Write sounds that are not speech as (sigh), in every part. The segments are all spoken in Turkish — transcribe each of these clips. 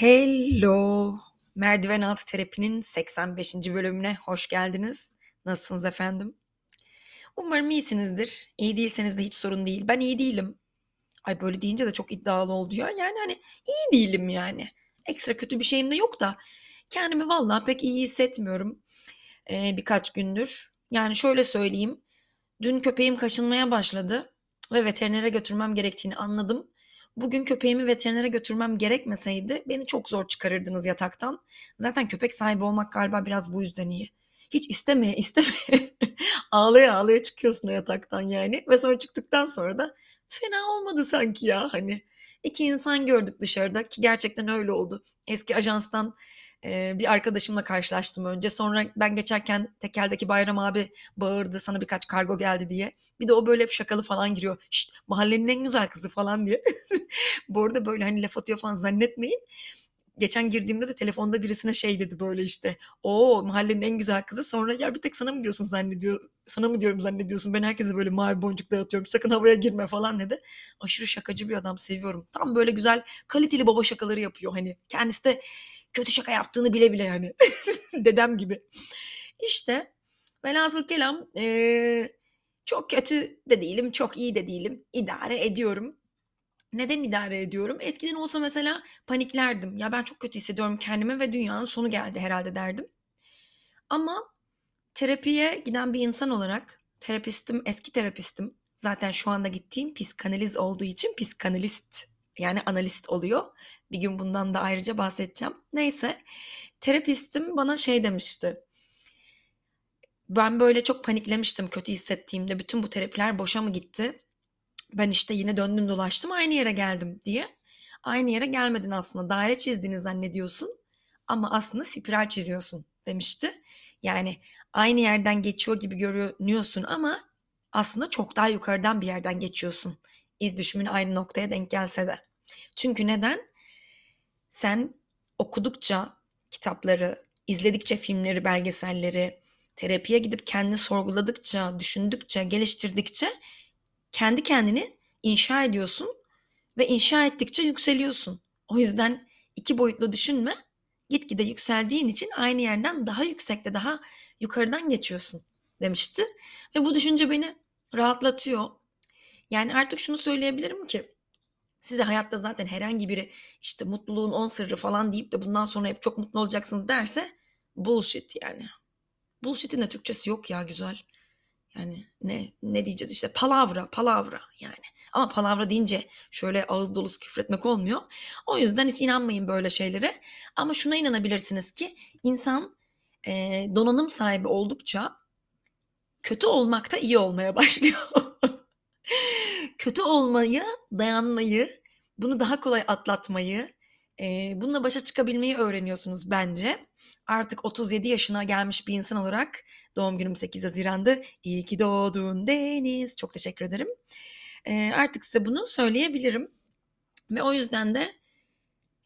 Hello. Merdiven altı terapinin 85. bölümüne hoş geldiniz. Nasılsınız efendim? Umarım iyisinizdir. İyi değilseniz de hiç sorun değil. Ben iyi değilim. Ay böyle deyince de çok iddialı oldu ya. Yani hani iyi değilim yani. Ekstra kötü bir şeyim de yok da kendimi vallahi pek iyi hissetmiyorum. Ee, birkaç gündür. Yani şöyle söyleyeyim. Dün köpeğim kaşınmaya başladı ve veterinere götürmem gerektiğini anladım. Bugün köpeğimi veterinere götürmem gerekmeseydi beni çok zor çıkarırdınız yataktan. Zaten köpek sahibi olmak galiba biraz bu yüzden iyi. Hiç istemeye (laughs) istemeye ağlaya ağlaya çıkıyorsun o yataktan yani. Ve sonra çıktıktan sonra da fena olmadı sanki ya hani. İki insan gördük dışarıda ki gerçekten öyle oldu. Eski ajanstan e, bir arkadaşımla karşılaştım önce. Sonra ben geçerken tekeldeki Bayram abi bağırdı sana birkaç kargo geldi diye. Bir de o böyle hep şakalı falan giriyor. Şşt mahallenin en güzel kızı falan diye. (laughs) Bu arada böyle hani laf atıyor falan zannetmeyin geçen girdiğimde de telefonda birisine şey dedi böyle işte. O mahallenin en güzel kızı. Sonra ya bir tek sana mı diyorsun zannediyor. Sana mı diyorum zannediyorsun. Ben herkese böyle mavi boncuk dağıtıyorum. Sakın havaya girme falan dedi. Aşırı şakacı bir adam seviyorum. Tam böyle güzel kaliteli baba şakaları yapıyor hani. Kendisi de kötü şaka yaptığını bile bile yani. (laughs) Dedem gibi. İşte velhasıl kelam ee, çok kötü de değilim, çok iyi de değilim. İdare ediyorum. Neden idare ediyorum? Eskiden olsa mesela paniklerdim. Ya ben çok kötü hissediyorum kendimi ve dünyanın sonu geldi herhalde derdim. Ama terapiye giden bir insan olarak terapistim, eski terapistim. Zaten şu anda gittiğim psikanaliz olduğu için psikanalist yani analist oluyor. Bir gün bundan da ayrıca bahsedeceğim. Neyse terapistim bana şey demişti. Ben böyle çok paniklemiştim kötü hissettiğimde. Bütün bu terapiler boşa mı gitti? Ben işte yine döndüm dolaştım aynı yere geldim diye. Aynı yere gelmedin aslında. Daire çizdiğini zannediyorsun ama aslında spiral çiziyorsun demişti. Yani aynı yerden geçiyor gibi görünüyorsun ama aslında çok daha yukarıdan bir yerden geçiyorsun. İz düşümün aynı noktaya denk gelse de. Çünkü neden? Sen okudukça kitapları, izledikçe filmleri, belgeselleri, terapiye gidip kendini sorguladıkça, düşündükçe, geliştirdikçe kendi kendini inşa ediyorsun ve inşa ettikçe yükseliyorsun. O yüzden iki boyutlu düşünme. Gitgide yükseldiğin için aynı yerden daha yüksekte, daha yukarıdan geçiyorsun demişti. Ve bu düşünce beni rahatlatıyor. Yani artık şunu söyleyebilirim ki size hayatta zaten herhangi biri işte mutluluğun on sırrı falan deyip de bundan sonra hep çok mutlu olacaksınız derse bullshit yani. Bullshit'in de Türkçesi yok ya güzel. Yani ne ne diyeceğiz işte palavra palavra yani. Ama palavra deyince şöyle ağız dolusu küfretmek olmuyor. O yüzden hiç inanmayın böyle şeylere. Ama şuna inanabilirsiniz ki insan e, donanım sahibi oldukça kötü olmakta iyi olmaya (laughs) başlıyor. Kötü olmayı, dayanmayı, bunu daha kolay atlatmayı, e, bununla başa çıkabilmeyi öğreniyorsunuz bence. Artık 37 yaşına gelmiş bir insan olarak doğum günüm 8 Haziran'da. İyi ki doğdun Deniz. Çok teşekkür ederim. E, artık size bunu söyleyebilirim. Ve o yüzden de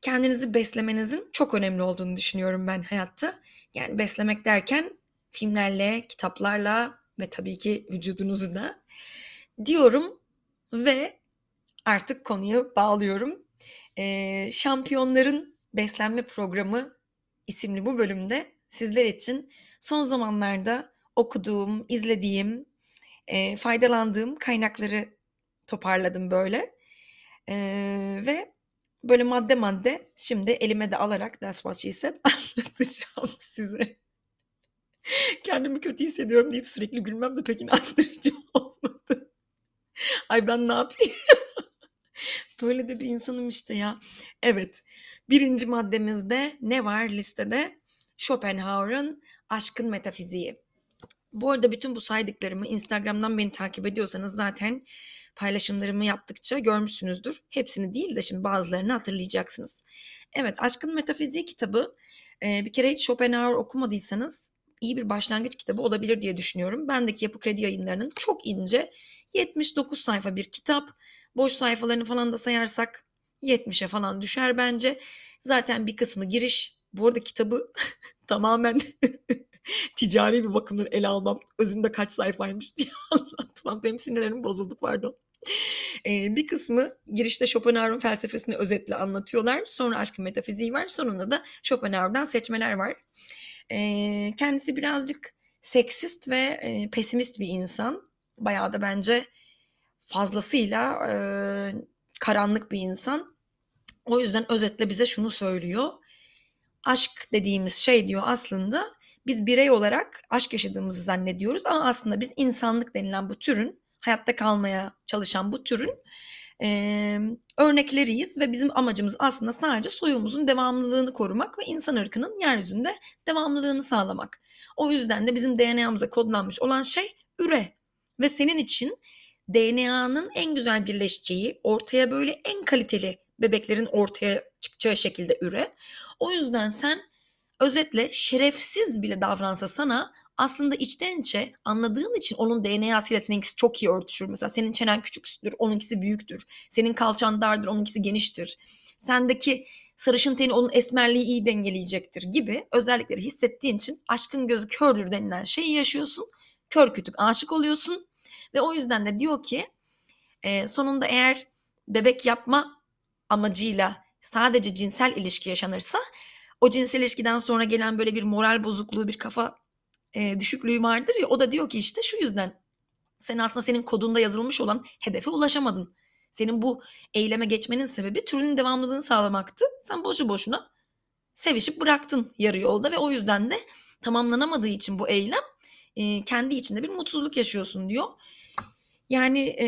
kendinizi beslemenizin çok önemli olduğunu düşünüyorum ben hayatta. Yani beslemek derken filmlerle, kitaplarla ve tabii ki vücudunuzu da diyorum ve artık konuyu bağlıyorum. Ee, Şampiyonların Beslenme Programı isimli bu bölümde sizler için son zamanlarda okuduğum, izlediğim, e, faydalandığım kaynakları toparladım böyle. E, ve böyle madde madde şimdi elime de alarak That's What She Said (laughs) anlatacağım size. Kendimi kötü hissediyorum deyip sürekli gülmem de pek inandırıcı (laughs) olmadı. (laughs) Ay ben ne yapayım? (laughs) Böyle de bir insanım işte ya. Evet. Birinci maddemizde ne var listede? Schopenhauer'ın Aşkın Metafiziği. Bu arada bütün bu saydıklarımı Instagram'dan beni takip ediyorsanız zaten paylaşımlarımı yaptıkça görmüşsünüzdür. Hepsini değil de şimdi bazılarını hatırlayacaksınız. Evet Aşkın Metafiziği kitabı bir kere hiç Schopenhauer okumadıysanız iyi bir başlangıç kitabı olabilir diye düşünüyorum. Bendeki Yapı Kredi yayınlarının çok ince 79 sayfa bir kitap. Boş sayfalarını falan da sayarsak 70'e falan düşer bence. Zaten bir kısmı giriş. Bu arada kitabı (laughs) tamamen (laughs) ticari bir bakımdan ele almam. Özünde kaç sayfaymış diye (laughs) anlatmam. Benim sinirlerim bozuldu pardon. Ee, bir kısmı girişte Schopenhauer'un felsefesini özetle anlatıyorlar. Sonra aşkın metafiziği var. Sonunda da Schopenhauer'dan seçmeler var. Ee, kendisi birazcık seksist ve e, pesimist bir insan. Bayağı da bence fazlasıyla e, karanlık bir insan. O yüzden özetle bize şunu söylüyor. Aşk dediğimiz şey diyor aslında biz birey olarak aşk yaşadığımızı zannediyoruz ama aslında biz insanlık denilen bu türün hayatta kalmaya çalışan bu türün e, örnekleriyiz ve bizim amacımız aslında sadece soyumuzun devamlılığını korumak ve insan ırkının yeryüzünde devamlılığını sağlamak. O yüzden de bizim DNA'mıza kodlanmış olan şey üre ve senin için DNA'nın en güzel birleşeceği, ortaya böyle en kaliteli bebeklerin ortaya çıkacağı şekilde üre. O yüzden sen özetle şerefsiz bile davransa sana aslında içten içe anladığın için onun DNA'sıyla seninkisi çok iyi örtüşür. Mesela senin çenen küçüktür, onunkisi büyüktür. Senin kalçan dardır, onunkisi geniştir. Sendeki sarışın teni onun esmerliği iyi dengeleyecektir gibi özellikleri hissettiğin için aşkın gözü kördür denilen şeyi yaşıyorsun. Kör kütük aşık oluyorsun ve o yüzden de diyor ki e, sonunda eğer bebek yapma amacıyla sadece cinsel ilişki yaşanırsa o cinsel ilişkiden sonra gelen böyle bir moral bozukluğu, bir kafa e, düşüklüğü vardır ya o da diyor ki işte şu yüzden sen aslında senin kodunda yazılmış olan hedefe ulaşamadın. Senin bu eyleme geçmenin sebebi türünün devamlılığını sağlamaktı. Sen boşu boşuna sevişip bıraktın yarı yolda ve o yüzden de tamamlanamadığı için bu eylem e, kendi içinde bir mutsuzluk yaşıyorsun diyor. Yani e,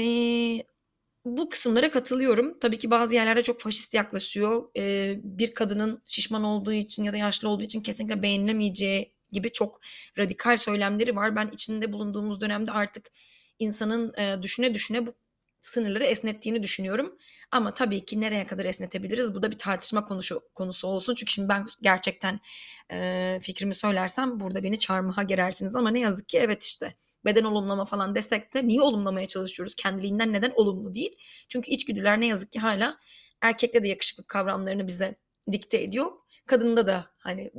bu kısımlara katılıyorum. Tabii ki bazı yerlerde çok faşist yaklaşıyor. E, bir kadının şişman olduğu için ya da yaşlı olduğu için kesinlikle beğenilemeyeceği gibi çok radikal söylemleri var. Ben içinde bulunduğumuz dönemde artık insanın e, düşüne düşüne bu sınırları esnettiğini düşünüyorum. Ama tabii ki nereye kadar esnetebiliriz? Bu da bir tartışma konusu, konusu olsun. Çünkü şimdi ben gerçekten e, fikrimi söylersem burada beni çarmıha gerersiniz. Ama ne yazık ki evet işte beden olumlama falan desek de niye olumlamaya çalışıyoruz? Kendiliğinden neden olumlu değil? Çünkü içgüdüler ne yazık ki hala erkekte de yakışıklık kavramlarını bize dikte ediyor. Kadında da hani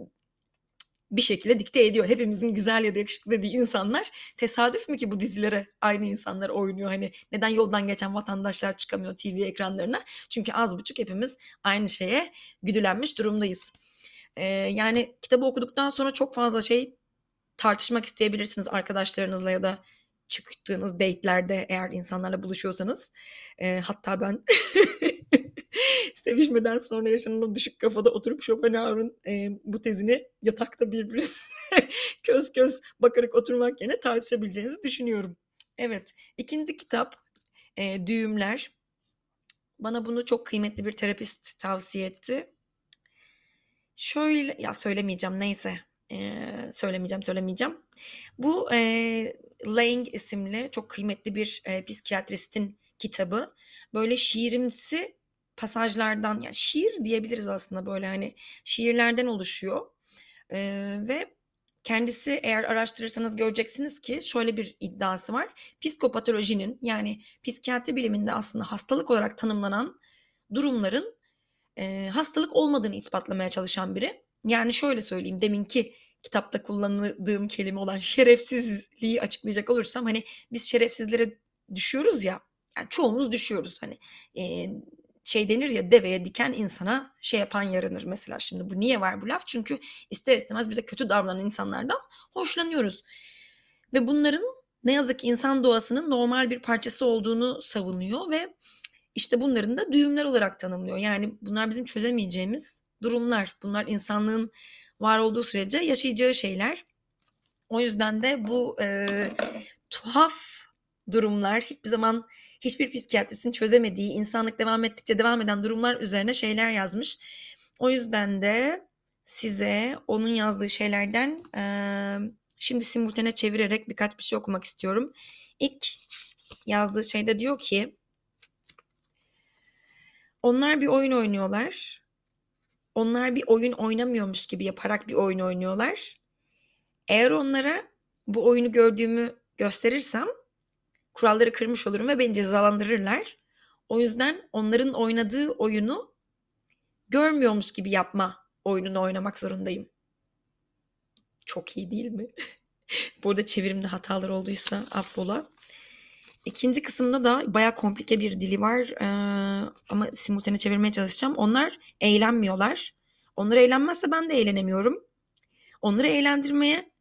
bir şekilde dikte ediyor. Hepimizin güzel ya da yakışıklı dediği insanlar tesadüf mü ki bu dizilere aynı insanlar oynuyor? Hani neden yoldan geçen vatandaşlar çıkamıyor TV ekranlarına? Çünkü az buçuk hepimiz aynı şeye güdülenmiş durumdayız. Ee, yani kitabı okuduktan sonra çok fazla şey tartışmak isteyebilirsiniz arkadaşlarınızla ya da çıktığınız date'lerde eğer insanlarla buluşuyorsanız. E, hatta ben (laughs) (laughs) sevişmeden sonra yaşanan o düşük kafada oturup Schopenhauer'ın e, bu tezini yatakta birbirine (laughs) köz köz bakarak oturmak yerine tartışabileceğinizi düşünüyorum. Evet, ikinci kitap e, Düğümler. Bana bunu çok kıymetli bir terapist tavsiye etti. Şöyle, ya söylemeyeceğim neyse. E, söylemeyeceğim, söylemeyeceğim. Bu e, Lang isimli çok kıymetli bir e, psikiyatristin kitabı. Böyle şiirimsi pasajlardan yani şiir diyebiliriz aslında böyle hani şiirlerden oluşuyor. Ee, ve kendisi eğer araştırırsanız göreceksiniz ki şöyle bir iddiası var. Psikopatolojinin yani psikiyatri biliminde aslında hastalık olarak tanımlanan durumların e, hastalık olmadığını ispatlamaya çalışan biri. Yani şöyle söyleyeyim deminki kitapta kullandığım kelime olan şerefsizliği açıklayacak olursam hani biz şerefsizlere düşüyoruz ya yani çoğumuz düşüyoruz hani e, şey denir ya deveye diken insana şey yapan yaranır mesela. Şimdi bu niye var bu laf? Çünkü ister istemez bize kötü davranan insanlardan hoşlanıyoruz. Ve bunların ne yazık ki insan doğasının normal bir parçası olduğunu savunuyor ve işte bunların da düğümler olarak tanımlıyor. Yani bunlar bizim çözemeyeceğimiz durumlar. Bunlar insanlığın var olduğu sürece yaşayacağı şeyler. O yüzden de bu e, tuhaf durumlar hiçbir zaman hiçbir psikiyatristin çözemediği, insanlık devam ettikçe devam eden durumlar üzerine şeyler yazmış. O yüzden de size onun yazdığı şeylerden e, Şimdi simultane çevirerek birkaç bir şey okumak istiyorum. İlk yazdığı şeyde diyor ki onlar bir oyun oynuyorlar. Onlar bir oyun oynamıyormuş gibi yaparak bir oyun oynuyorlar. Eğer onlara bu oyunu gördüğümü gösterirsem kuralları kırmış olurum ve beni cezalandırırlar. O yüzden onların oynadığı oyunu görmüyormuş gibi yapma oyununu oynamak zorundayım. Çok iyi değil mi? (laughs) Burada çevirimde hatalar olduysa affola. İkinci kısımda da baya komplike bir dili var ee, ama simultane çevirmeye çalışacağım. Onlar eğlenmiyorlar. Onlar eğlenmezse ben de eğlenemiyorum. Onları eğlendirmeye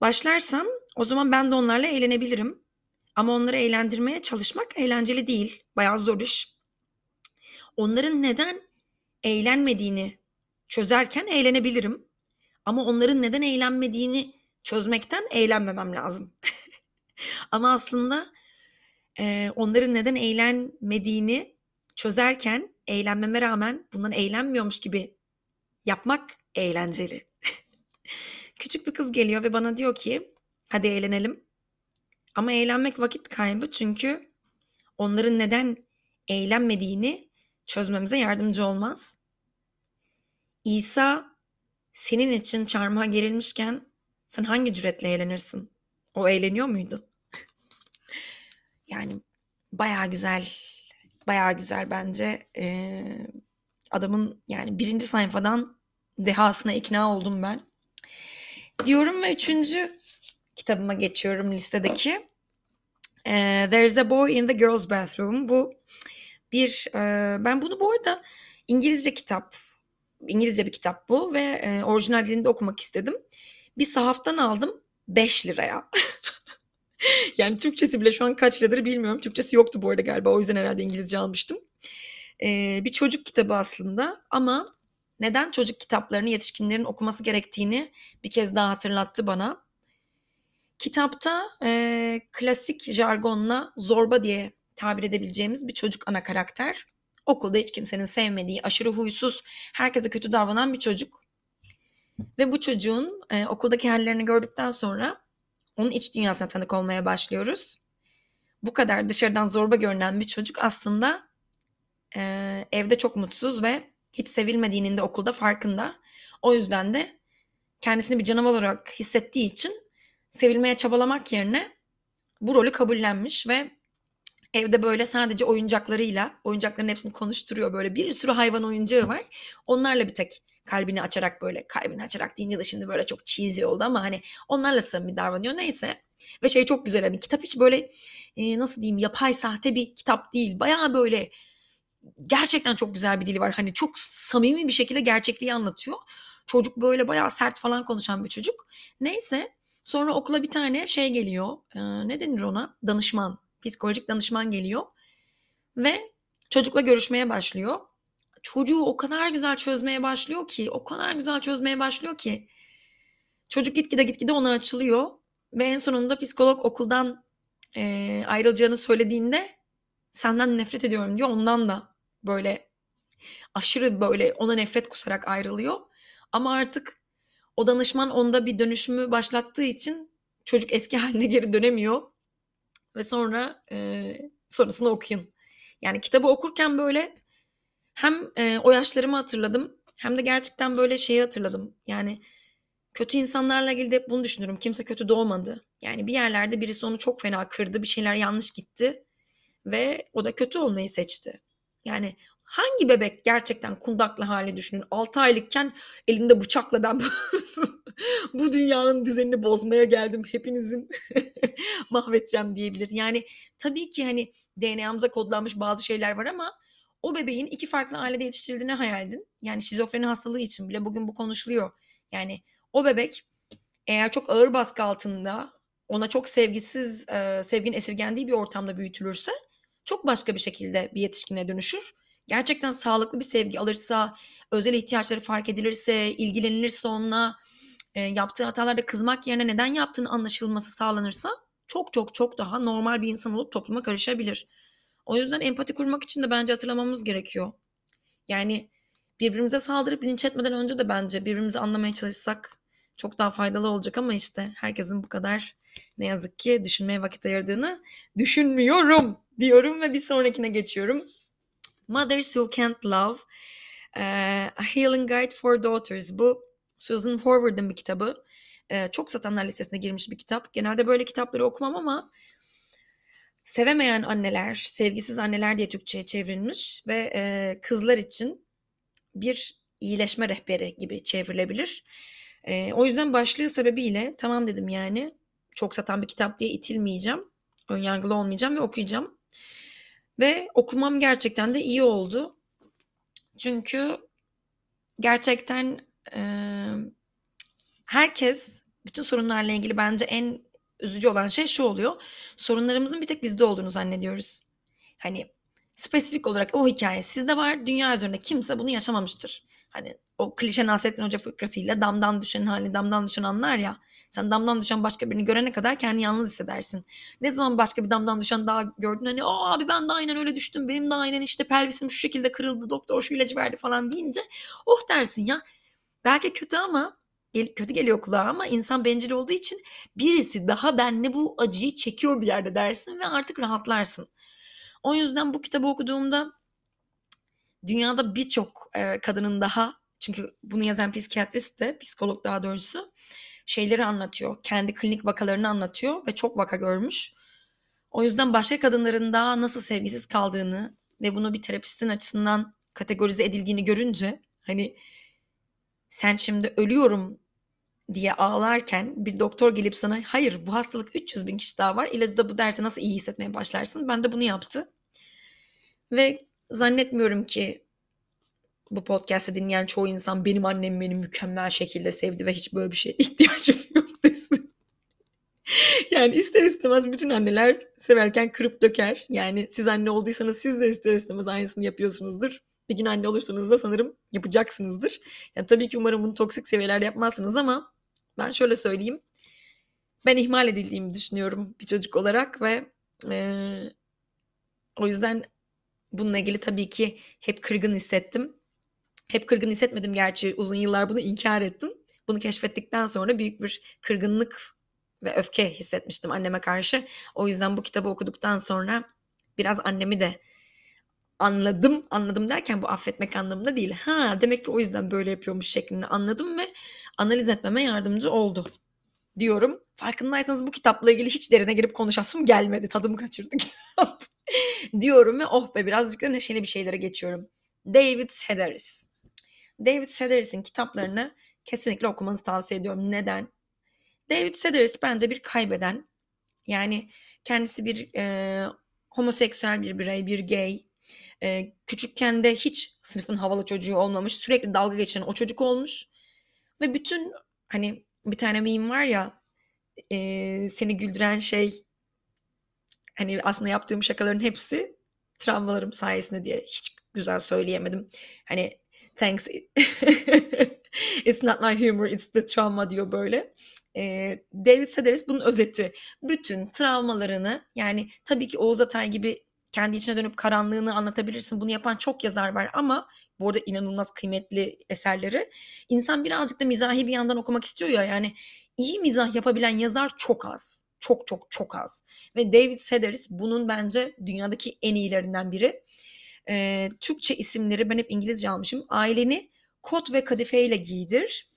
başlarsam o zaman ben de onlarla eğlenebilirim. Ama onları eğlendirmeye çalışmak eğlenceli değil. Bayağı zor iş. Onların neden eğlenmediğini çözerken eğlenebilirim. Ama onların neden eğlenmediğini çözmekten eğlenmemem lazım. (laughs) Ama aslında e, onların neden eğlenmediğini çözerken eğlenmeme rağmen bundan eğlenmiyormuş gibi yapmak eğlenceli. (laughs) Küçük bir kız geliyor ve bana diyor ki hadi eğlenelim. Ama eğlenmek vakit kaybı çünkü onların neden eğlenmediğini çözmemize yardımcı olmaz. İsa senin için çarmıha gerilmişken sen hangi cüretle eğlenirsin? O eğleniyor muydu? yani bayağı güzel, bayağı güzel bence. Ee, adamın yani birinci sayfadan dehasına ikna oldum ben. Diyorum ve üçüncü kitabıma geçiyorum listedeki. Ee, There's a Boy in the Girls' Bathroom. Bu bir, e, ben bunu bu arada İngilizce kitap, İngilizce bir kitap bu ve e, orijinal dilinde okumak istedim. Bir sahaftan aldım 5 liraya. (laughs) yani Türkçesi bile şu an kaç liradır bilmiyorum. Türkçesi yoktu bu arada galiba. O yüzden herhalde İngilizce almıştım. Ee, bir çocuk kitabı aslında ama neden çocuk kitaplarını yetişkinlerin okuması gerektiğini bir kez daha hatırlattı bana. Kitapta e, klasik jargonla zorba diye tabir edebileceğimiz bir çocuk ana karakter. Okulda hiç kimsenin sevmediği, aşırı huysuz, herkese kötü davranan bir çocuk. Ve bu çocuğun e, okuldaki hallerini gördükten sonra onun iç dünyasına tanık olmaya başlıyoruz. Bu kadar dışarıdan zorba görünen bir çocuk aslında e, evde çok mutsuz ve hiç sevilmediğinin de okulda farkında. O yüzden de kendisini bir canavar olarak hissettiği için sevilmeye çabalamak yerine bu rolü kabullenmiş ve evde böyle sadece oyuncaklarıyla oyuncakların hepsini konuşturuyor böyle bir sürü hayvan oyuncağı var. Onlarla bir tek kalbini açarak böyle kalbini açarak deyince de şimdi böyle çok cheesy oldu ama hani onlarla samimi davranıyor neyse. Ve şey çok güzel hani kitap hiç böyle e, nasıl diyeyim yapay sahte bir kitap değil. Bayağı böyle gerçekten çok güzel bir dili var. Hani çok samimi bir şekilde gerçekliği anlatıyor. Çocuk böyle bayağı sert falan konuşan bir çocuk. Neyse sonra okula bir tane şey geliyor. E, ne denir ona? Danışman. Psikolojik danışman geliyor. Ve çocukla görüşmeye başlıyor çocuğu o kadar güzel çözmeye başlıyor ki, o kadar güzel çözmeye başlıyor ki çocuk gitgide gitgide ona açılıyor ve en sonunda psikolog okuldan e, ayrılacağını söylediğinde senden nefret ediyorum diyor. Ondan da böyle aşırı böyle ona nefret kusarak ayrılıyor. Ama artık o danışman onda bir dönüşümü başlattığı için çocuk eski (laughs) haline geri dönemiyor. Ve sonra e, sonrasını okuyun. Yani kitabı okurken böyle hem e, o yaşlarımı hatırladım hem de gerçekten böyle şeyi hatırladım. Yani kötü insanlarla ilgili de hep bunu düşünürüm. Kimse kötü doğmadı. Yani bir yerlerde birisi onu çok fena kırdı. Bir şeyler yanlış gitti. Ve o da kötü olmayı seçti. Yani hangi bebek gerçekten kundaklı hali düşünün. 6 aylıkken elinde bıçakla ben (laughs) bu dünyanın düzenini bozmaya geldim. Hepinizin (laughs) mahvedeceğim diyebilir. Yani tabii ki hani DNA'mıza kodlanmış bazı şeyler var ama o bebeğin iki farklı ailede yetiştirildiğini hayal edin. Yani şizofreni hastalığı için bile bugün bu konuşuluyor. Yani o bebek eğer çok ağır baskı altında ona çok sevgisiz, e, sevgin esirgendiği bir ortamda büyütülürse çok başka bir şekilde bir yetişkine dönüşür. Gerçekten sağlıklı bir sevgi alırsa, özel ihtiyaçları fark edilirse, ilgilenilirse onunla, e, yaptığı hatalarda kızmak yerine neden yaptığını anlaşılması sağlanırsa çok çok çok daha normal bir insan olup topluma karışabilir. O yüzden empati kurmak için de bence hatırlamamız gerekiyor. Yani birbirimize saldırıp linç etmeden önce de bence birbirimizi anlamaya çalışsak çok daha faydalı olacak ama işte herkesin bu kadar ne yazık ki düşünmeye vakit ayırdığını düşünmüyorum diyorum ve bir sonrakine geçiyorum. Mothers Who Can't Love A Healing Guide for Daughters. Bu Susan Forward'ın bir kitabı. Çok satanlar listesine girmiş bir kitap. Genelde böyle kitapları okumam ama sevemeyen anneler, sevgisiz anneler diye Türkçe'ye çevrilmiş ve kızlar için bir iyileşme rehberi gibi çevrilebilir. o yüzden başlığı sebebiyle tamam dedim yani çok satan bir kitap diye itilmeyeceğim. Önyargılı olmayacağım ve okuyacağım. Ve okumam gerçekten de iyi oldu. Çünkü gerçekten e, herkes bütün sorunlarla ilgili bence en üzücü olan şey şu oluyor. Sorunlarımızın bir tek bizde olduğunu zannediyoruz. Hani spesifik olarak o hikaye sizde var. Dünya üzerinde kimse bunu yaşamamıştır. Hani o klişe Nasrettin Hoca fıkrasıyla damdan düşen hali damdan düşen anlar ya. Sen damdan düşen başka birini görene kadar kendini yalnız hissedersin. Ne zaman başka bir damdan düşen daha gördün hani o abi ben de aynen öyle düştüm. Benim de aynen işte pelvisim şu şekilde kırıldı. Doktor şu ilacı verdi falan deyince oh dersin ya. Belki kötü ama kötü geliyor kulağa ama insan bencil olduğu için birisi daha benle bu acıyı çekiyor bir yerde dersin ve artık rahatlarsın. O yüzden bu kitabı okuduğumda dünyada birçok e, kadının daha çünkü bunu yazan psikiyatrist de psikolog daha doğrusu şeyleri anlatıyor. Kendi klinik vakalarını anlatıyor ve çok vaka görmüş. O yüzden başka kadınların daha nasıl sevgisiz kaldığını ve bunu bir terapistin açısından kategorize edildiğini görünce hani sen şimdi ölüyorum diye ağlarken bir doktor gelip sana hayır bu hastalık 300 bin kişi daha var ilacı da bu derse nasıl iyi hissetmeye başlarsın. Ben de bunu yaptı. Ve zannetmiyorum ki bu podcast'ı dinleyen çoğu insan benim annem beni mükemmel şekilde sevdi ve hiç böyle bir şeye (laughs) ihtiyacım yok desin. yani ister istemez bütün anneler severken kırıp döker. Yani siz anne olduysanız siz de ister istemez aynısını yapıyorsunuzdur. Bir gün anne olursanız da sanırım yapacaksınızdır. Yani tabii ki umarım bunu toksik seviyelerde yapmazsınız ama ben şöyle söyleyeyim. Ben ihmal edildiğimi düşünüyorum bir çocuk olarak ve e, o yüzden bununla ilgili tabii ki hep kırgın hissettim. Hep kırgın hissetmedim gerçi uzun yıllar bunu inkar ettim. Bunu keşfettikten sonra büyük bir kırgınlık ve öfke hissetmiştim anneme karşı. O yüzden bu kitabı okuduktan sonra biraz annemi de anladım. Anladım derken bu affetmek anlamında değil. Ha demek ki o yüzden böyle yapıyormuş şeklinde anladım ve analiz etmeme yardımcı oldu diyorum. Farkındaysanız bu kitapla ilgili hiç derine girip konuşasım gelmedi. Tadımı kaçırdı (laughs) kitap. diyorum ve oh be birazcık da neşeli bir şeylere geçiyorum. David Sedaris. David Sedaris'in kitaplarını kesinlikle okumanızı tavsiye ediyorum. Neden? David Sedaris bence bir kaybeden. Yani kendisi bir e, homoseksüel bir birey, bir gay. E, küçükken de hiç sınıfın havalı çocuğu olmamış. Sürekli dalga geçen o çocuk olmuş. Ve bütün hani bir tane meme var ya e, seni güldüren şey hani aslında yaptığım şakaların hepsi travmalarım sayesinde diye hiç güzel söyleyemedim. Hani thanks (laughs) it's not my humor it's the trauma diyor böyle. Ee, David Sedaris bunun özeti. Bütün travmalarını yani tabii ki Oğuz Atay gibi kendi içine dönüp karanlığını anlatabilirsin. Bunu yapan çok yazar var ama bu arada inanılmaz kıymetli eserleri. İnsan birazcık da mizahi bir yandan okumak istiyor ya yani iyi mizah yapabilen yazar çok az. Çok çok çok az. Ve David Sedaris bunun bence dünyadaki en iyilerinden biri. Ee, Türkçe isimleri ben hep İngilizce almışım. Aileni kot ve kadife ile giydir.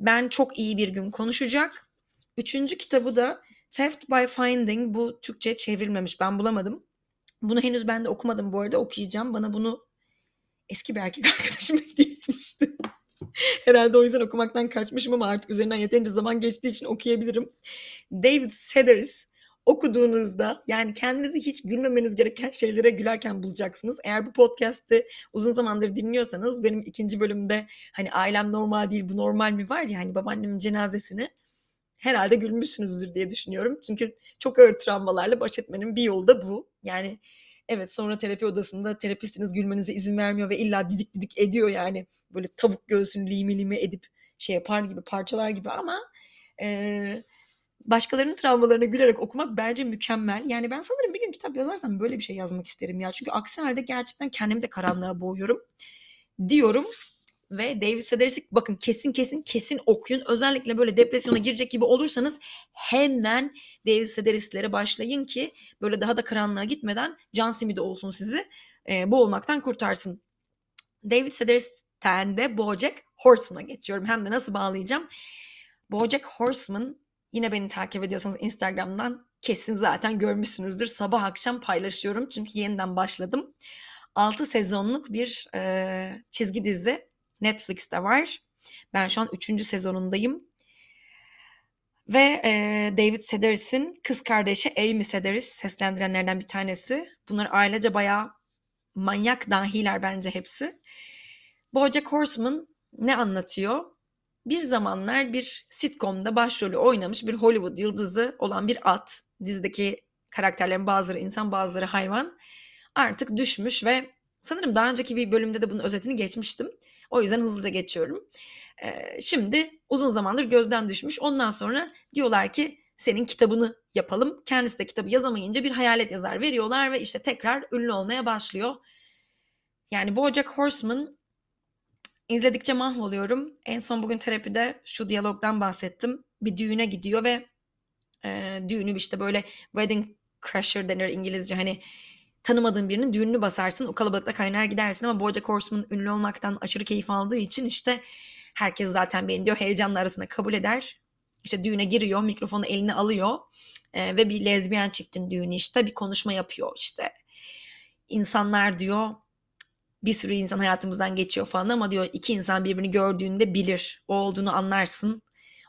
Ben çok iyi bir gün konuşacak. Üçüncü kitabı da Theft by Finding. Bu Türkçe çevrilmemiş. Ben bulamadım. Bunu henüz ben de okumadım bu arada. Okuyacağım. Bana bunu eski bir erkek (laughs) arkadaşım hediye etmişti. (laughs) Herhalde o yüzden okumaktan kaçmışım ama artık üzerinden yeterince zaman geçtiği için okuyabilirim. David Sedaris okuduğunuzda yani kendinizi hiç gülmemeniz gereken şeylere gülerken bulacaksınız. Eğer bu podcast'i uzun zamandır dinliyorsanız benim ikinci bölümde hani ailem normal değil bu normal mi var ya hani babaannemin cenazesini herhalde gülmüşsünüzdür diye düşünüyorum. Çünkü çok ağır travmalarla baş etmenin bir yolu da bu. Yani evet sonra terapi odasında terapistiniz gülmenize izin vermiyor ve illa didik didik ediyor yani böyle tavuk göğsünü limi limi edip şey yapar gibi parçalar gibi ama e, başkalarının travmalarına gülerek okumak bence mükemmel. Yani ben sanırım bir gün kitap yazarsam böyle bir şey yazmak isterim ya. Çünkü aksi halde gerçekten kendimi de karanlığa boğuyorum diyorum ve David Sedaris'i bakın kesin kesin kesin okuyun. Özellikle böyle depresyona girecek gibi olursanız hemen David Sedaris'lere başlayın ki böyle daha da karanlığa gitmeden can simidi olsun sizi e, boğulmaktan kurtarsın. David Sedaris'ten de Bojack Horseman'a geçiyorum. Hem de nasıl bağlayacağım? Bojack Horseman yine beni takip ediyorsanız Instagram'dan kesin zaten görmüşsünüzdür. Sabah akşam paylaşıyorum çünkü yeniden başladım. 6 sezonluk bir e, çizgi dizi Netflix'te var. Ben şu an 3. sezonundayım. Ve e, David Sedaris'in kız kardeşi Amy Sedaris seslendirenlerden bir tanesi. Bunlar ailece bayağı manyak dahiler bence hepsi. Bojack Horseman ne anlatıyor? Bir zamanlar bir sitcomda başrolü oynamış bir Hollywood yıldızı olan bir at. Dizideki karakterlerin bazıları insan bazıları hayvan. Artık düşmüş ve sanırım daha önceki bir bölümde de bunun özetini geçmiştim. O yüzden hızlıca geçiyorum. Ee, şimdi uzun zamandır gözden düşmüş. Ondan sonra diyorlar ki senin kitabını yapalım. Kendisi de kitabı yazamayınca bir hayalet yazar veriyorlar ve işte tekrar ünlü olmaya başlıyor. Yani Bojack Horseman izledikçe mahvoluyorum. En son bugün terapide şu diyalogdan bahsettim. Bir düğüne gidiyor ve e, düğünü işte böyle wedding crasher denir İngilizce hani tanımadığın birinin düğününü basarsın o kalabalıkta kaynar gidersin ama Bojack Horseman ünlü olmaktan aşırı keyif aldığı için işte herkes zaten beni diyor heyecanla arasında kabul eder. İşte düğüne giriyor mikrofonu eline alıyor e, ve bir lezbiyen çiftin düğünü işte bir konuşma yapıyor işte. İnsanlar diyor bir sürü insan hayatımızdan geçiyor falan ama diyor iki insan birbirini gördüğünde bilir. O olduğunu anlarsın.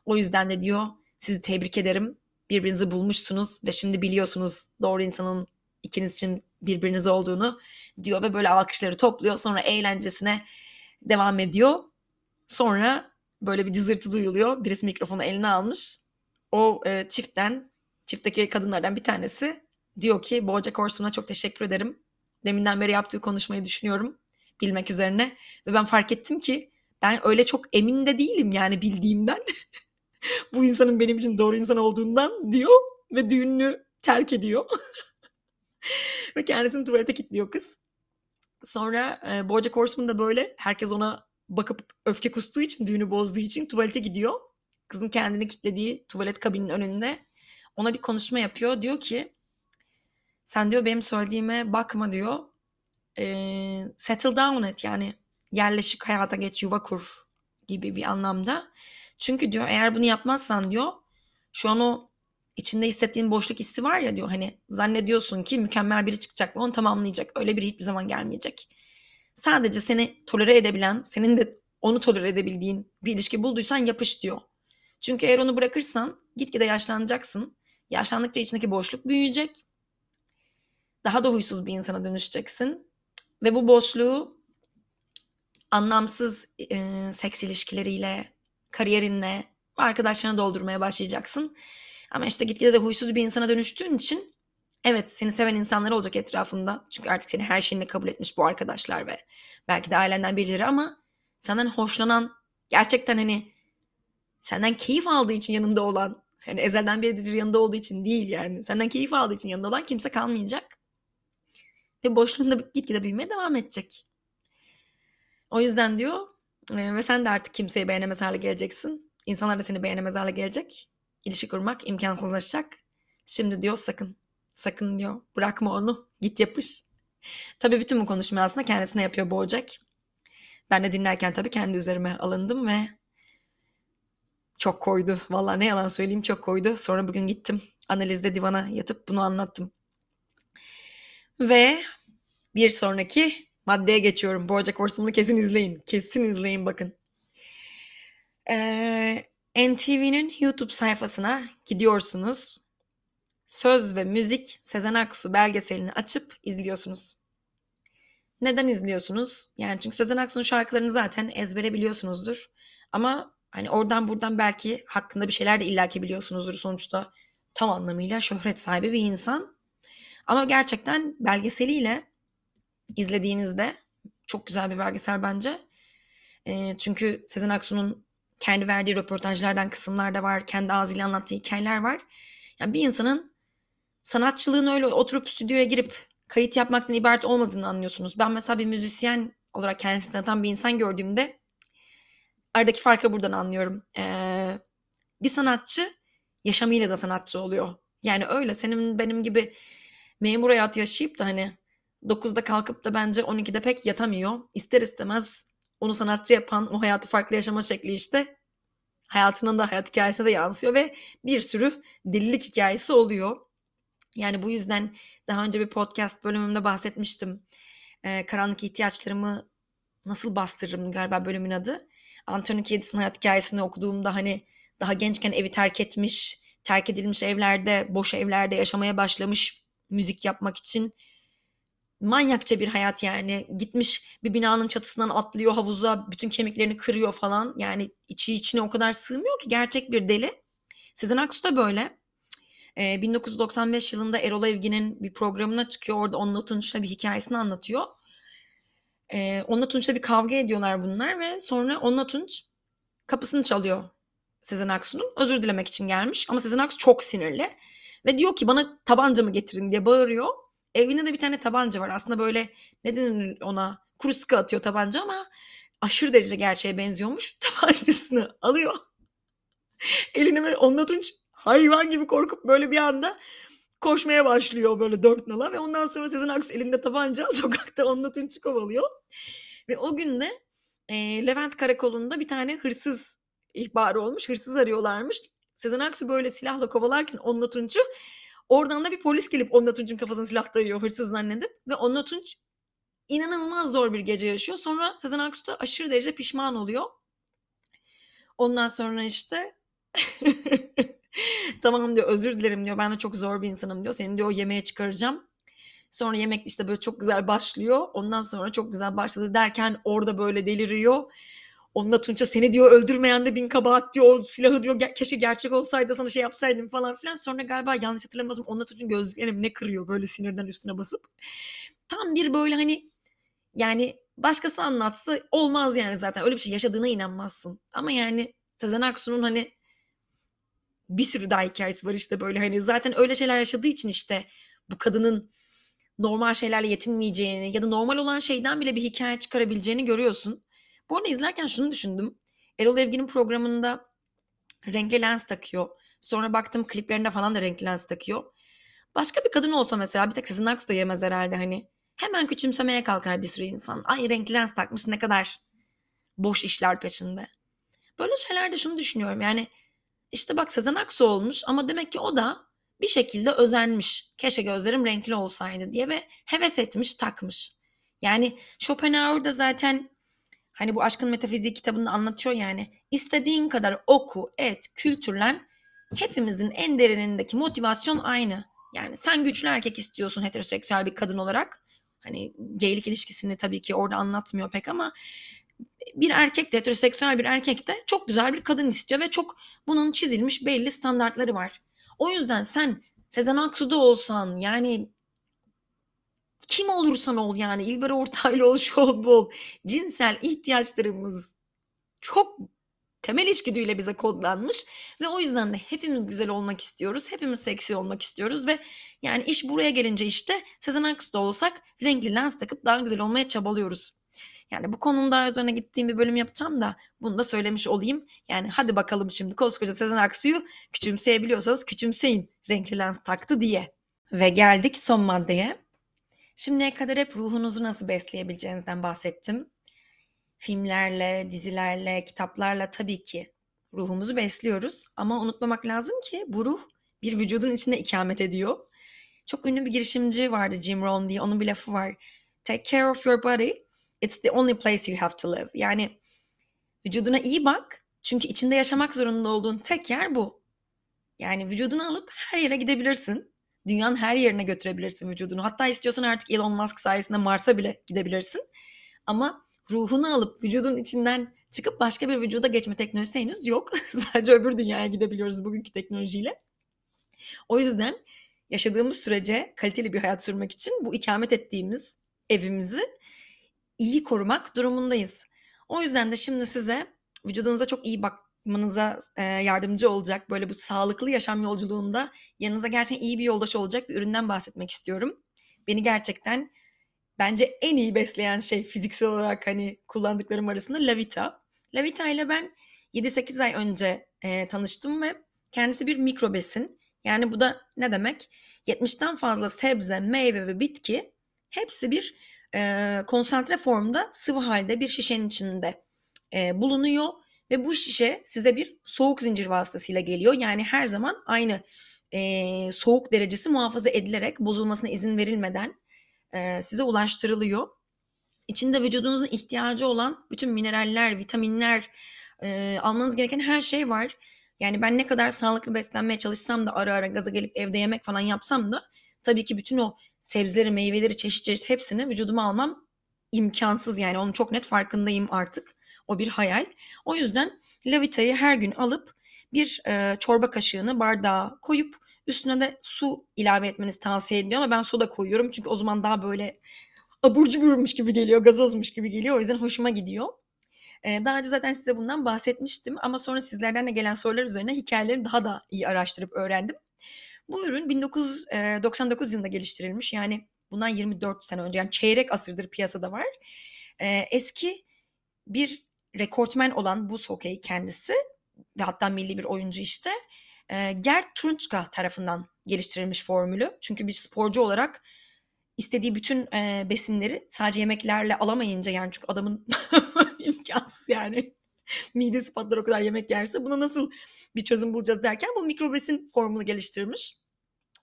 O yüzden de diyor sizi tebrik ederim. Birbirinizi bulmuşsunuz ve şimdi biliyorsunuz doğru insanın ikiniz için birbiriniz olduğunu diyor ve böyle alkışları topluyor. Sonra eğlencesine devam ediyor. Sonra böyle bir cızırtı duyuluyor. Birisi mikrofonu eline almış. O e, çiftten, çiftteki kadınlardan bir tanesi diyor ki Bojack Horseman'a çok teşekkür ederim. Deminden beri yaptığı konuşmayı düşünüyorum bilmek üzerine. Ve ben fark ettim ki ben öyle çok emin de değilim yani bildiğimden. (laughs) Bu insanın benim için doğru insan olduğundan diyor ve düğününü terk ediyor. (laughs) ve kendisini tuvalete kilitliyor kız. Sonra e, Bojack Horseman da böyle herkes ona bakıp öfke kustuğu için düğünü bozduğu için tuvalete gidiyor. Kızın kendini kilitlediği tuvalet kabinin önünde ona bir konuşma yapıyor. Diyor ki sen diyor benim söylediğime bakma diyor. E, settle down et yani yerleşik hayata geç yuva kur gibi bir anlamda. Çünkü diyor eğer bunu yapmazsan diyor şu an o içinde hissettiğin boşluk hissi var ya diyor hani zannediyorsun ki mükemmel biri çıkacak ve onu tamamlayacak. Öyle biri hiçbir zaman gelmeyecek. Sadece seni tolere edebilen, senin de onu tolere edebildiğin bir ilişki bulduysan yapış diyor. Çünkü eğer onu bırakırsan gitgide yaşlanacaksın. Yaşlandıkça içindeki boşluk büyüyecek. Daha da huysuz bir insana dönüşeceksin. Ve bu boşluğu anlamsız e, seks ilişkileriyle, kariyerinle, arkadaşlarına doldurmaya başlayacaksın. Ama işte gitgide de huysuz bir insana dönüştüğün için evet seni seven insanlar olacak etrafında. Çünkü artık seni her şeyinle kabul etmiş bu arkadaşlar ve belki de ailenden birileri ama senden hoşlanan gerçekten hani senden keyif aldığı için yanında olan yani ezelden beridir yanında olduğu için değil yani senden keyif aldığı için yanında olan kimse kalmayacak. Ve boşluğunda gitgide büyümeye devam edecek. O yüzden diyor ve sen de artık kimseyi beğenemez hale geleceksin. İnsanlar da seni beğenemez hale gelecek ilişki kurmak imkansızlaşacak. Şimdi diyor sakın, sakın diyor bırakma onu, git yapış. Tabii bütün bu konuşmayı aslında kendisine yapıyor Bojack. Ben de dinlerken tabii kendi üzerime alındım ve çok koydu. Vallahi ne yalan söyleyeyim çok koydu. Sonra bugün gittim analizde divana yatıp bunu anlattım. Ve bir sonraki maddeye geçiyorum. Bojack Horseman'ı kesin izleyin. Kesin izleyin bakın. Ee, NTV'nin YouTube sayfasına gidiyorsunuz. Söz ve müzik Sezen Aksu belgeselini açıp izliyorsunuz. Neden izliyorsunuz? Yani çünkü Sezen Aksu'nun şarkılarını zaten ezbere biliyorsunuzdur. Ama hani oradan buradan belki hakkında bir şeyler de illaki biliyorsunuzdur sonuçta. Tam anlamıyla şöhret sahibi bir insan. Ama gerçekten belgeseliyle izlediğinizde çok güzel bir belgesel bence. E, çünkü Sezen Aksu'nun kendi verdiği röportajlardan kısımlar da var. Kendi ağzıyla anlattığı hikayeler var. Yani bir insanın sanatçılığın öyle oturup stüdyoya girip kayıt yapmaktan ibaret olmadığını anlıyorsunuz. Ben mesela bir müzisyen olarak kendisini tanıtan bir insan gördüğümde aradaki farkı buradan anlıyorum. Ee, bir sanatçı yaşamıyla da sanatçı oluyor. Yani öyle senin benim gibi memur hayatı yaşayıp da hani 9'da kalkıp da bence 12'de pek yatamıyor. İster istemez onu sanatçı yapan o hayatı farklı yaşama şekli işte hayatının da hayat hikayesine de yansıyor ve bir sürü delilik hikayesi oluyor. Yani bu yüzden daha önce bir podcast bölümümde bahsetmiştim. Ee, karanlık ihtiyaçlarımı nasıl bastırırım galiba bölümün adı. Anthony Kiedis'in hayat hikayesini okuduğumda hani daha gençken evi terk etmiş, terk edilmiş evlerde, boş evlerde yaşamaya başlamış müzik yapmak için manyakça bir hayat yani. Gitmiş bir binanın çatısından atlıyor havuza, bütün kemiklerini kırıyor falan. Yani içi içine o kadar sığmıyor ki gerçek bir deli. Sezen Aksu da böyle. Ee, 1995 yılında Erol Evgin'in bir programına çıkıyor. Orada Onunla Tunç'la bir hikayesini anlatıyor. Ee, Onunla Tunç'la bir kavga ediyorlar bunlar ve sonra Onunla Tunç kapısını çalıyor Sezen Aksu'nun. Özür dilemek için gelmiş ama Sezen Aksu çok sinirli. Ve diyor ki bana tabancamı getirin diye bağırıyor. Evinde de bir tane tabanca var. Aslında böyle ne denir ona? Kuru sıkı atıyor tabanca ama aşırı derece gerçeğe benziyormuş. (laughs) Tabancasını alıyor. Eline ve onunla Tunç hayvan gibi korkup böyle bir anda koşmaya başlıyor böyle dört nala ve ondan sonra Sezen Aksu elinde tabanca (laughs) sokakta onunla Tunç'u kovalıyor. Ve o gün de e, Levent Karakolu'nda bir tane hırsız ihbarı olmuş. Hırsız arıyorlarmış. Sezen Aksu böyle silahla kovalarken onunla Tunç'u Oradan da bir polis gelip Onunla Tunç'un kafasına silah dayıyor hırsız zannedip. Ve Onunla Tunç inanılmaz zor bir gece yaşıyor. Sonra Sezen Aksu da aşırı derece pişman oluyor. Ondan sonra işte (laughs) tamam diyor özür dilerim diyor. Ben de çok zor bir insanım diyor. Seni diyor yemeğe çıkaracağım. Sonra yemek işte böyle çok güzel başlıyor. Ondan sonra çok güzel başladı derken orada böyle deliriyor. Onunla Tunç'a seni diyor öldürmeyen de bin kabahat diyor. O silahı diyor keşke gerçek olsaydı sana şey yapsaydım falan filan. Sonra galiba yanlış hatırlamıyorsam onunla Tunç'un gözlüklerini ne kırıyor böyle sinirden üstüne basıp. Tam bir böyle hani yani başkası anlatsa olmaz yani zaten. Öyle bir şey yaşadığına inanmazsın. Ama yani Sezen Aksu'nun hani bir sürü daha hikayesi var işte böyle hani zaten öyle şeyler yaşadığı için işte bu kadının normal şeylerle yetinmeyeceğini ya da normal olan şeyden bile bir hikaye çıkarabileceğini görüyorsun. Bu arada izlerken şunu düşündüm. Erol Evgin'in programında renkli lens takıyor. Sonra baktım kliplerinde falan da renkli lens takıyor. Başka bir kadın olsa mesela bir tek Sezen Aksu da yemez herhalde hani. Hemen küçümsemeye kalkar bir sürü insan. Ay renkli lens takmış ne kadar boş işler peşinde. Böyle şeylerde şunu düşünüyorum yani işte bak Sezen Aksu olmuş ama demek ki o da bir şekilde özenmiş. Keşke gözlerim renkli olsaydı diye ve heves etmiş takmış. Yani Schopenhauer da zaten Hani bu Aşkın Metafiziği kitabında anlatıyor yani. İstediğin kadar oku, et, kültürlen. Hepimizin en derinindeki motivasyon aynı. Yani sen güçlü erkek istiyorsun heteroseksüel bir kadın olarak. Hani geylik ilişkisini tabii ki orada anlatmıyor pek ama bir erkek de heteroseksüel bir erkek de çok güzel bir kadın istiyor ve çok bunun çizilmiş belli standartları var. O yüzden sen Sezen Aksu'da olsan yani kim olursan ol yani İlber Ortaylı şu ol (laughs) bol cinsel ihtiyaçlarımız çok temel içgüdüyle bize kodlanmış ve o yüzden de hepimiz güzel olmak istiyoruz. Hepimiz seksi olmak istiyoruz ve yani iş buraya gelince işte Sezen Aksu'da olsak renkli lens takıp daha güzel olmaya çabalıyoruz. Yani bu konunun daha üzerine gittiğim bir bölüm yapacağım da bunu da söylemiş olayım. Yani hadi bakalım şimdi koskoca Sezen Aksu'yu küçümseyebiliyorsanız küçümseyin renkli lens taktı diye. Ve geldik son maddeye. Şimdiye kadar hep ruhunuzu nasıl besleyebileceğinizden bahsettim. Filmlerle, dizilerle, kitaplarla tabii ki ruhumuzu besliyoruz. Ama unutmamak lazım ki bu ruh bir vücudun içinde ikamet ediyor. Çok ünlü bir girişimci vardı Jim Rohn diye. Onun bir lafı var. Take care of your body. It's the only place you have to live. Yani vücuduna iyi bak. Çünkü içinde yaşamak zorunda olduğun tek yer bu. Yani vücudunu alıp her yere gidebilirsin. Dünyanın her yerine götürebilirsin vücudunu. Hatta istiyorsan artık Elon Musk sayesinde Mars'a bile gidebilirsin. Ama ruhunu alıp vücudun içinden çıkıp başka bir vücuda geçme teknolojisi henüz yok. (laughs) Sadece öbür dünyaya gidebiliyoruz bugünkü teknolojiyle. O yüzden yaşadığımız sürece kaliteli bir hayat sürmek için bu ikamet ettiğimiz evimizi iyi korumak durumundayız. O yüzden de şimdi size vücudunuza çok iyi bak yapmanıza e, yardımcı olacak böyle bu sağlıklı yaşam yolculuğunda yanınıza gerçekten iyi bir yoldaş olacak bir üründen bahsetmek istiyorum. Beni gerçekten bence en iyi besleyen şey fiziksel olarak hani kullandıklarım arasında Lavita. Lavita ile ben 7-8 ay önce e, tanıştım ve kendisi bir mikrobesin. Yani bu da ne demek? 70'ten fazla sebze, meyve ve bitki hepsi bir e, konsantre formda sıvı halde bir şişenin içinde e, bulunuyor ve bu şişe size bir soğuk zincir vasıtasıyla geliyor. Yani her zaman aynı e, soğuk derecesi muhafaza edilerek bozulmasına izin verilmeden e, size ulaştırılıyor. İçinde vücudunuzun ihtiyacı olan bütün mineraller, vitaminler, e, almanız gereken her şey var. Yani ben ne kadar sağlıklı beslenmeye çalışsam da ara ara gaza gelip evde yemek falan yapsam da tabii ki bütün o sebzeleri, meyveleri, çeşit çeşit hepsini vücuduma almam imkansız yani onun çok net farkındayım artık. O bir hayal. O yüzden Lavita'yı her gün alıp bir e, çorba kaşığını bardağa koyup üstüne de su ilave etmenizi tavsiye ediyor ama ben soda koyuyorum çünkü o zaman daha böyle abur cuburmuş gibi geliyor, gazozmuş gibi geliyor. O yüzden hoşuma gidiyor. Ee, daha önce zaten size bundan bahsetmiştim ama sonra sizlerden de gelen sorular üzerine hikayeleri daha da iyi araştırıp öğrendim. Bu ürün 1999 yılında geliştirilmiş. Yani bundan 24 sene önce yani çeyrek asırdır piyasada var. Ee, eski bir rekortmen olan bu Sokey kendisi ve hatta milli bir oyuncu işte e, Gerd Trunçka tarafından geliştirilmiş formülü. Çünkü bir sporcu olarak istediği bütün e, besinleri sadece yemeklerle alamayınca yani çünkü adamın (laughs) imkansız yani midesi patlar o kadar yemek yerse buna nasıl bir çözüm bulacağız derken bu mikrobesin formülü geliştirmiş.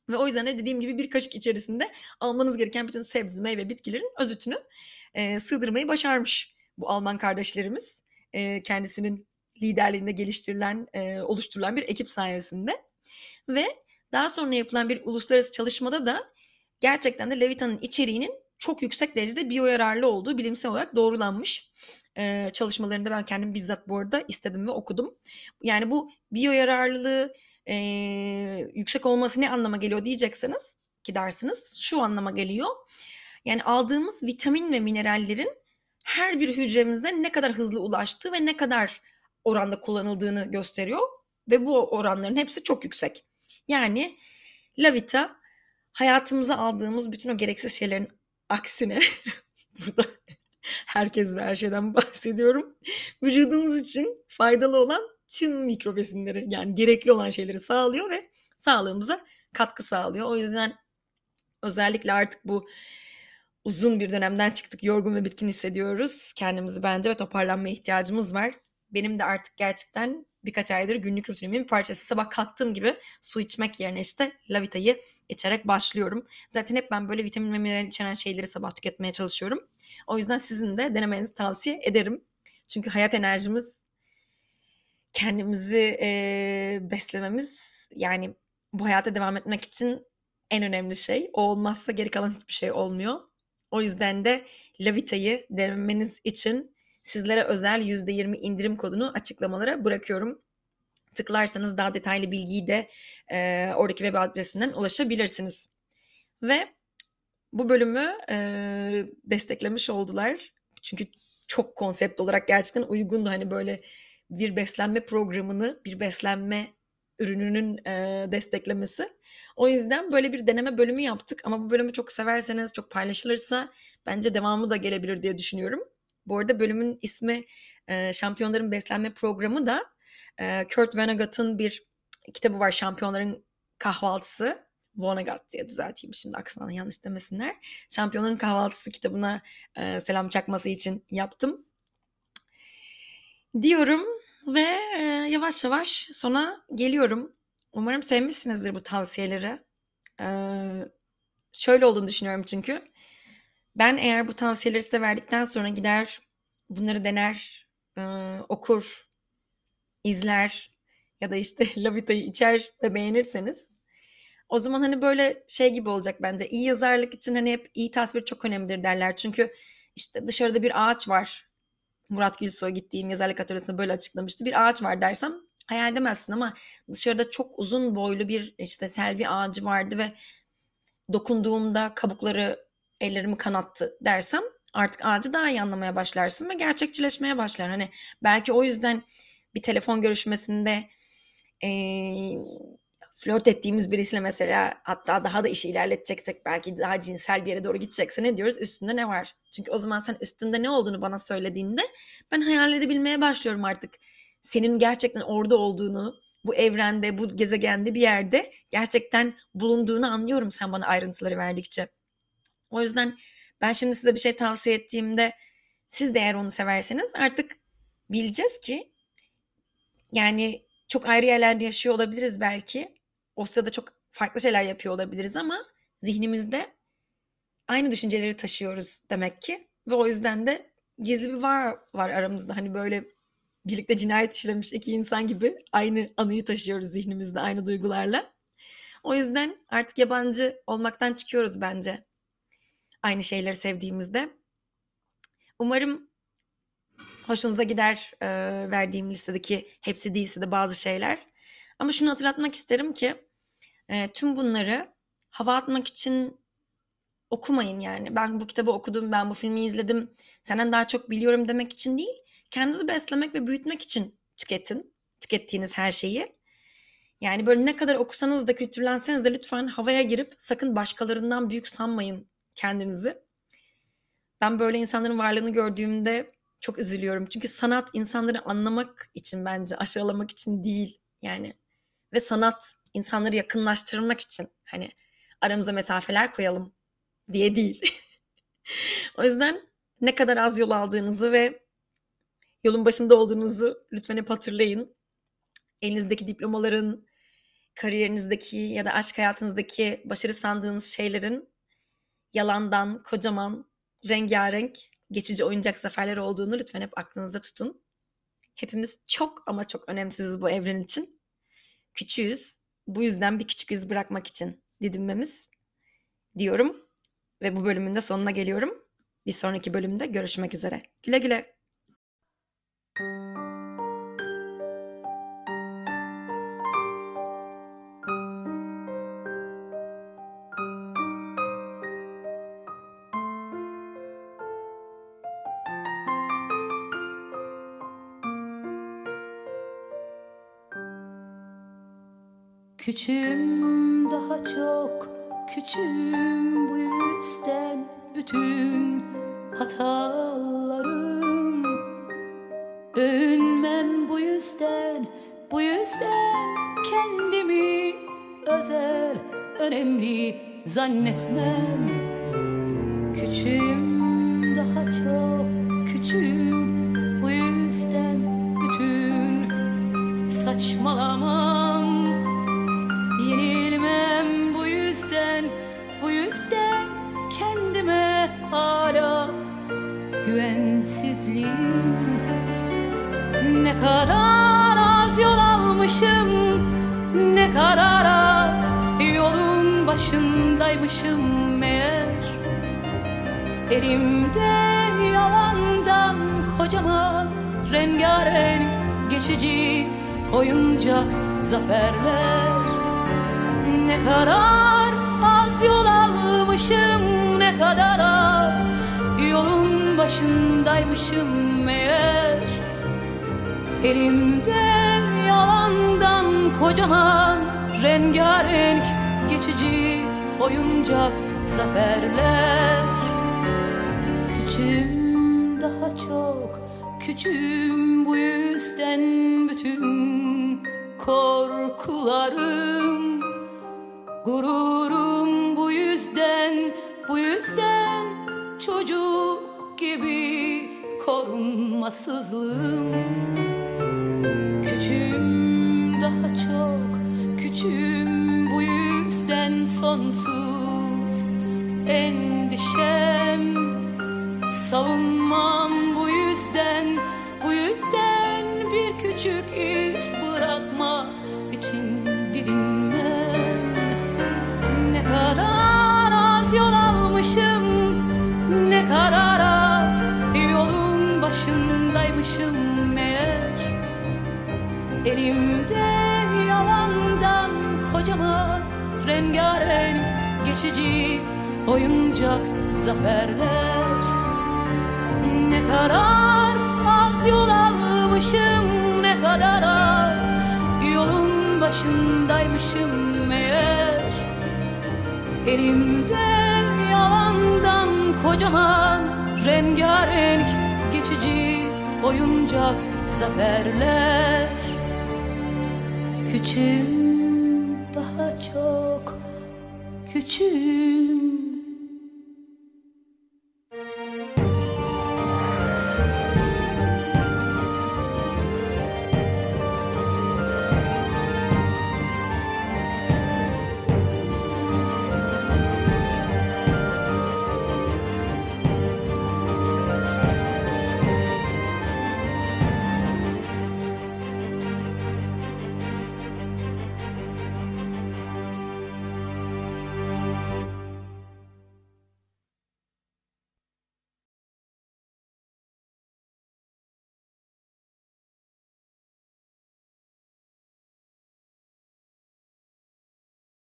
Ve o yüzden de dediğim gibi bir kaşık içerisinde almanız gereken bütün sebze, meyve, bitkilerin özütünü e, sığdırmayı başarmış bu Alman kardeşlerimiz. E, kendisinin liderliğinde geliştirilen, e, oluşturulan bir ekip sayesinde. Ve daha sonra yapılan bir uluslararası çalışmada da gerçekten de Levita'nın içeriğinin çok yüksek derecede biyoyararlı olduğu bilimsel olarak doğrulanmış. Ee, çalışmalarında ben kendim bizzat bu arada istedim ve okudum. Yani bu biyoyararlılığı e, yüksek olması ne anlama geliyor diyecekseniz ki dersiniz şu anlama geliyor. Yani aldığımız vitamin ve minerallerin her bir hücremizde ne kadar hızlı ulaştığı ve ne kadar oranda kullanıldığını gösteriyor ve bu oranların hepsi çok yüksek. Yani Lavita hayatımıza aldığımız bütün o gereksiz şeylerin aksine (laughs) burada herkes ve her şeyden bahsediyorum. Vücudumuz için faydalı olan tüm mikro besinleri yani gerekli olan şeyleri sağlıyor ve sağlığımıza katkı sağlıyor. O yüzden özellikle artık bu uzun bir dönemden çıktık. Yorgun ve bitkin hissediyoruz. Kendimizi bence ve toparlanmaya ihtiyacımız var. Benim de artık gerçekten birkaç aydır günlük rutinimin bir parçası. Sabah kalktığım gibi su içmek yerine işte lavitayı içerek başlıyorum. Zaten hep ben böyle vitamin ve mineral içeren şeyleri sabah tüketmeye çalışıyorum. O yüzden sizin de denemenizi tavsiye ederim. Çünkü hayat enerjimiz kendimizi e, beslememiz yani bu hayata devam etmek için en önemli şey. O olmazsa geri kalan hiçbir şey olmuyor. O yüzden de Lavita'yı denemeniz için sizlere özel %20 indirim kodunu açıklamalara bırakıyorum. Tıklarsanız daha detaylı bilgiyi de e, oradaki web adresinden ulaşabilirsiniz. Ve bu bölümü e, desteklemiş oldular. Çünkü çok konsept olarak gerçekten uygundu. Hani böyle bir beslenme programını, bir beslenme ürününün e, desteklemesi. O yüzden böyle bir deneme bölümü yaptık ama bu bölümü çok severseniz, çok paylaşılırsa bence devamı da gelebilir diye düşünüyorum. Bu arada bölümün ismi e, Şampiyonların Beslenme Programı da e, Kurt Vonnegut'un bir kitabı var Şampiyonların Kahvaltısı. Vonnegut diye düzelteyim şimdi aksana yanlış demesinler. Şampiyonların Kahvaltısı kitabına e, selam çakması için yaptım. Diyorum ve e, yavaş yavaş sona geliyorum. Umarım sevmişsinizdir bu tavsiyeleri. Ee, şöyle olduğunu düşünüyorum çünkü. Ben eğer bu tavsiyeleri size verdikten sonra gider bunları dener, e, okur, izler ya da işte (laughs) Lavita'yı içer ve beğenirseniz o zaman hani böyle şey gibi olacak bence. İyi yazarlık için hani hep iyi tasvir çok önemlidir derler. Çünkü işte dışarıda bir ağaç var. Murat Gülsoy gittiğim yazarlık atölyesinde böyle açıklamıştı. Bir ağaç var dersem hayal demezsin ama dışarıda çok uzun boylu bir işte selvi ağacı vardı ve dokunduğumda kabukları ellerimi kanattı dersem artık ağacı daha iyi anlamaya başlarsın ve gerçekçileşmeye başlar. Hani belki o yüzden bir telefon görüşmesinde e, flört ettiğimiz birisiyle mesela hatta daha da işi ilerleteceksek belki daha cinsel bir yere doğru gidecekse ne diyoruz? Üstünde ne var? Çünkü o zaman sen üstünde ne olduğunu bana söylediğinde ben hayal edebilmeye başlıyorum artık. Senin gerçekten orada olduğunu, bu evrende, bu gezegende bir yerde gerçekten bulunduğunu anlıyorum sen bana ayrıntıları verdikçe. O yüzden ben şimdi size bir şey tavsiye ettiğimde siz de eğer onu severseniz artık bileceğiz ki yani çok ayrı yerlerde yaşıyor olabiliriz belki. O sırada çok farklı şeyler yapıyor olabiliriz ama zihnimizde aynı düşünceleri taşıyoruz demek ki. Ve o yüzden de gizli bir var var aramızda. Hani böyle birlikte cinayet işlemiş iki insan gibi aynı anıyı taşıyoruz zihnimizde aynı duygularla. O yüzden artık yabancı olmaktan çıkıyoruz bence. Aynı şeyleri sevdiğimizde. Umarım hoşunuza gider e, verdiğim listedeki hepsi değilse de bazı şeyler. Ama şunu hatırlatmak isterim ki e, tüm bunları hava atmak için okumayın yani. Ben bu kitabı okudum, ben bu filmi izledim, senden daha çok biliyorum demek için değil. Kendinizi beslemek ve büyütmek için tüketin. Tükettiğiniz her şeyi. Yani böyle ne kadar okusanız da kültürlenseniz de lütfen havaya girip sakın başkalarından büyük sanmayın kendinizi. Ben böyle insanların varlığını gördüğümde çok üzülüyorum. Çünkü sanat insanları anlamak için bence aşağılamak için değil. Yani ve sanat insanları yakınlaştırmak için hani aramıza mesafeler koyalım diye değil. (laughs) o yüzden ne kadar az yol aldığınızı ve yolun başında olduğunuzu lütfen hep hatırlayın. Elinizdeki diplomaların, kariyerinizdeki ya da aşk hayatınızdaki başarı sandığınız şeylerin yalandan, kocaman, rengarenk, geçici oyuncak zaferler olduğunu lütfen hep aklınızda tutun. Hepimiz çok ama çok önemsiziz bu evren için. Küçüğüz. Bu yüzden bir küçük iz bırakmak için didinmemiz diyorum. Ve bu bölümün de sonuna geliyorum. Bir sonraki bölümde görüşmek üzere. Güle güle. Küçüğüm daha çok küçüğüm bu yüzden bütün hatalarım. Övünmem bu yüzden bu yüzden kendimi özel önemli zannetmem zaferler ne kadar az yol almışım ne kadar az Yolun başındaymışım meğer. Elimde yalandan kocaman rengarenk geçici oyuncak zaferler. Küçüğüm daha çok küçüğüm bu yüzden bütün korkularım. Gururum bu yüzden, bu yüzden çocuk gibi korunmasızlığım. Küçüğüm daha çok, küçüğüm bu yüzden sonsuz. Endişem Savunmam bu yüzden, bu yüzden bir küçük iz Elimde yalandan kocaman rengarenk geçici oyuncak zaferler. Ne kadar az yol almışım ne kadar az yolun başındaymışım meğer. Elimde yalandan kocaman rengarenk geçici oyuncak zaferler Küçüğüm daha çok küçüğüm